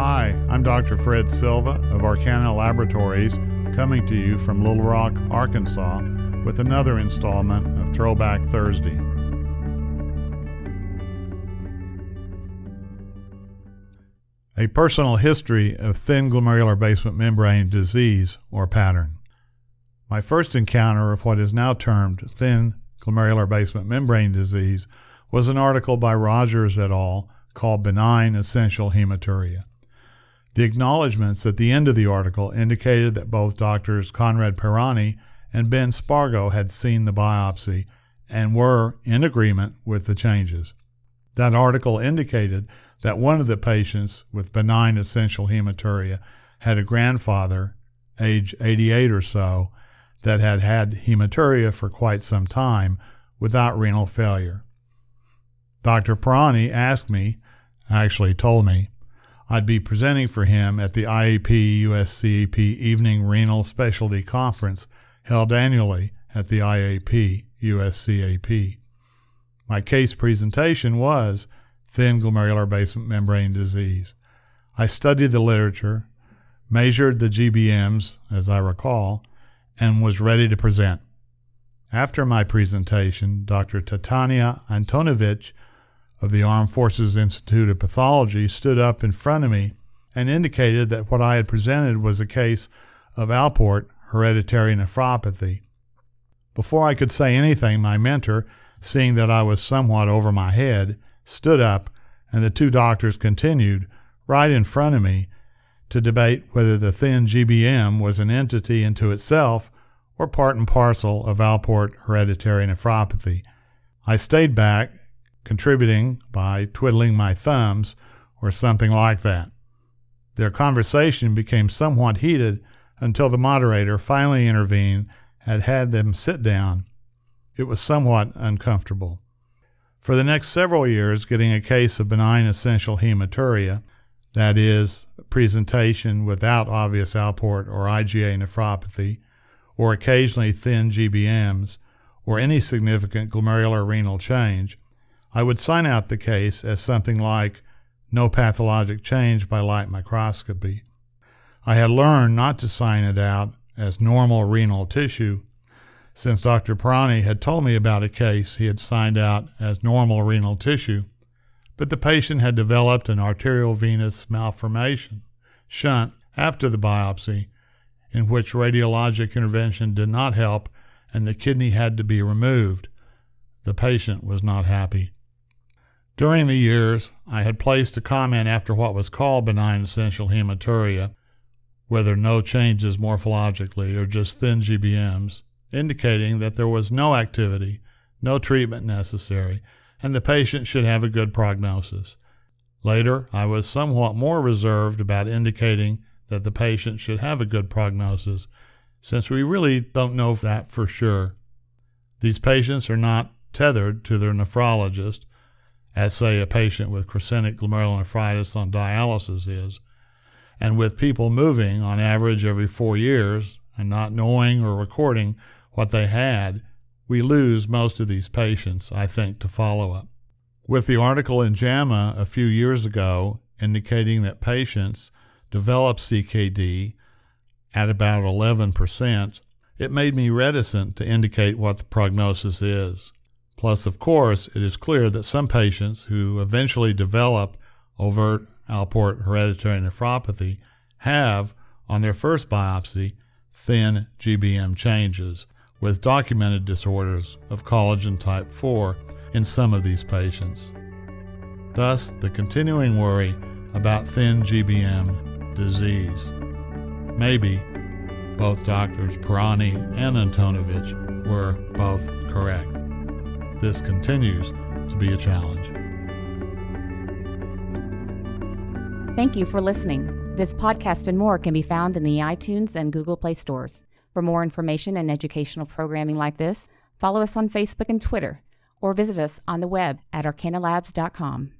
Hi, I'm Dr. Fred Silva of Arkana Laboratories, coming to you from Little Rock, Arkansas, with another installment of Throwback Thursday. A personal history of thin glomerular basement membrane disease or pattern. My first encounter of what is now termed thin glomerular basement membrane disease was an article by Rogers et al. called Benign Essential Hematuria. The acknowledgments at the end of the article indicated that both doctors Conrad Pirani and Ben Spargo had seen the biopsy and were in agreement with the changes. That article indicated that one of the patients with benign essential hematuria had a grandfather, age 88 or so, that had had hematuria for quite some time without renal failure. Dr. Pirani asked me, actually told me, I'd be presenting for him at the IAP USCAP Evening Renal Specialty Conference held annually at the IAP USCAP. My case presentation was thin glomerular basement membrane disease. I studied the literature, measured the GBMs, as I recall, and was ready to present. After my presentation, Dr. Tatiana Antonovych of the Armed Forces Institute of Pathology stood up in front of me and indicated that what I had presented was a case of Alport hereditary nephropathy. Before I could say anything, my mentor, seeing that I was somewhat over my head, stood up, and the two doctors continued, right in front of me, to debate whether the thin GBM was an entity into itself or part and parcel of Alport hereditary nephropathy. I stayed back, contributing by twiddling my thumbs or something like that. Their conversation became somewhat heated until the moderator finally intervened and had them sit down. It was somewhat uncomfortable. For the next several years, getting a case of benign essential hematuria, that is, presentation without obvious Alport or IgA nephropathy, or occasionally thin GBMs, or any significant glomerular renal change, I would sign out the case as something like no pathologic change by light microscopy. I had learned not to sign it out as normal renal tissue since Dr. Pirani had told me about a case he had signed out as normal renal tissue, but the patient had developed an arterial venous malformation, shunt, after the biopsy, in which radiologic intervention did not help and the kidney had to be removed. The patient was not happy. During the years, I had placed a comment after what was called benign essential hematuria, whether no changes morphologically or just thin GBMs, indicating that there was no activity, no treatment necessary, and the patient should have a good prognosis. Later, I was somewhat more reserved about indicating that the patient should have a good prognosis, since we really don't know that for sure. These patients are not tethered to their nephrologist, as, say, a patient with chronic glomerulonephritis on dialysis is, and with people moving on average every four years and not knowing or recording what they had, we lose most of these patients, I think, to follow up. With the article in JAMA a few years ago indicating that patients develop CKD at about 11%, it made me reticent to indicate what the prognosis is. Plus, of course, it is clear that some patients who eventually develop overt Alport hereditary nephropathy have, on their first biopsy, thin GBM changes, with documented disorders of collagen type 4 in some of these patients. Thus, the continuing worry about thin GBM disease. Maybe both doctors Pirani and Antonovych were both correct. This continues to be a challenge. Thank you for listening. This podcast and more can be found in the iTunes and Google Play stores. For more information and educational programming like this, follow us on Facebook and Twitter, or visit us on the web at arkanalabs.com.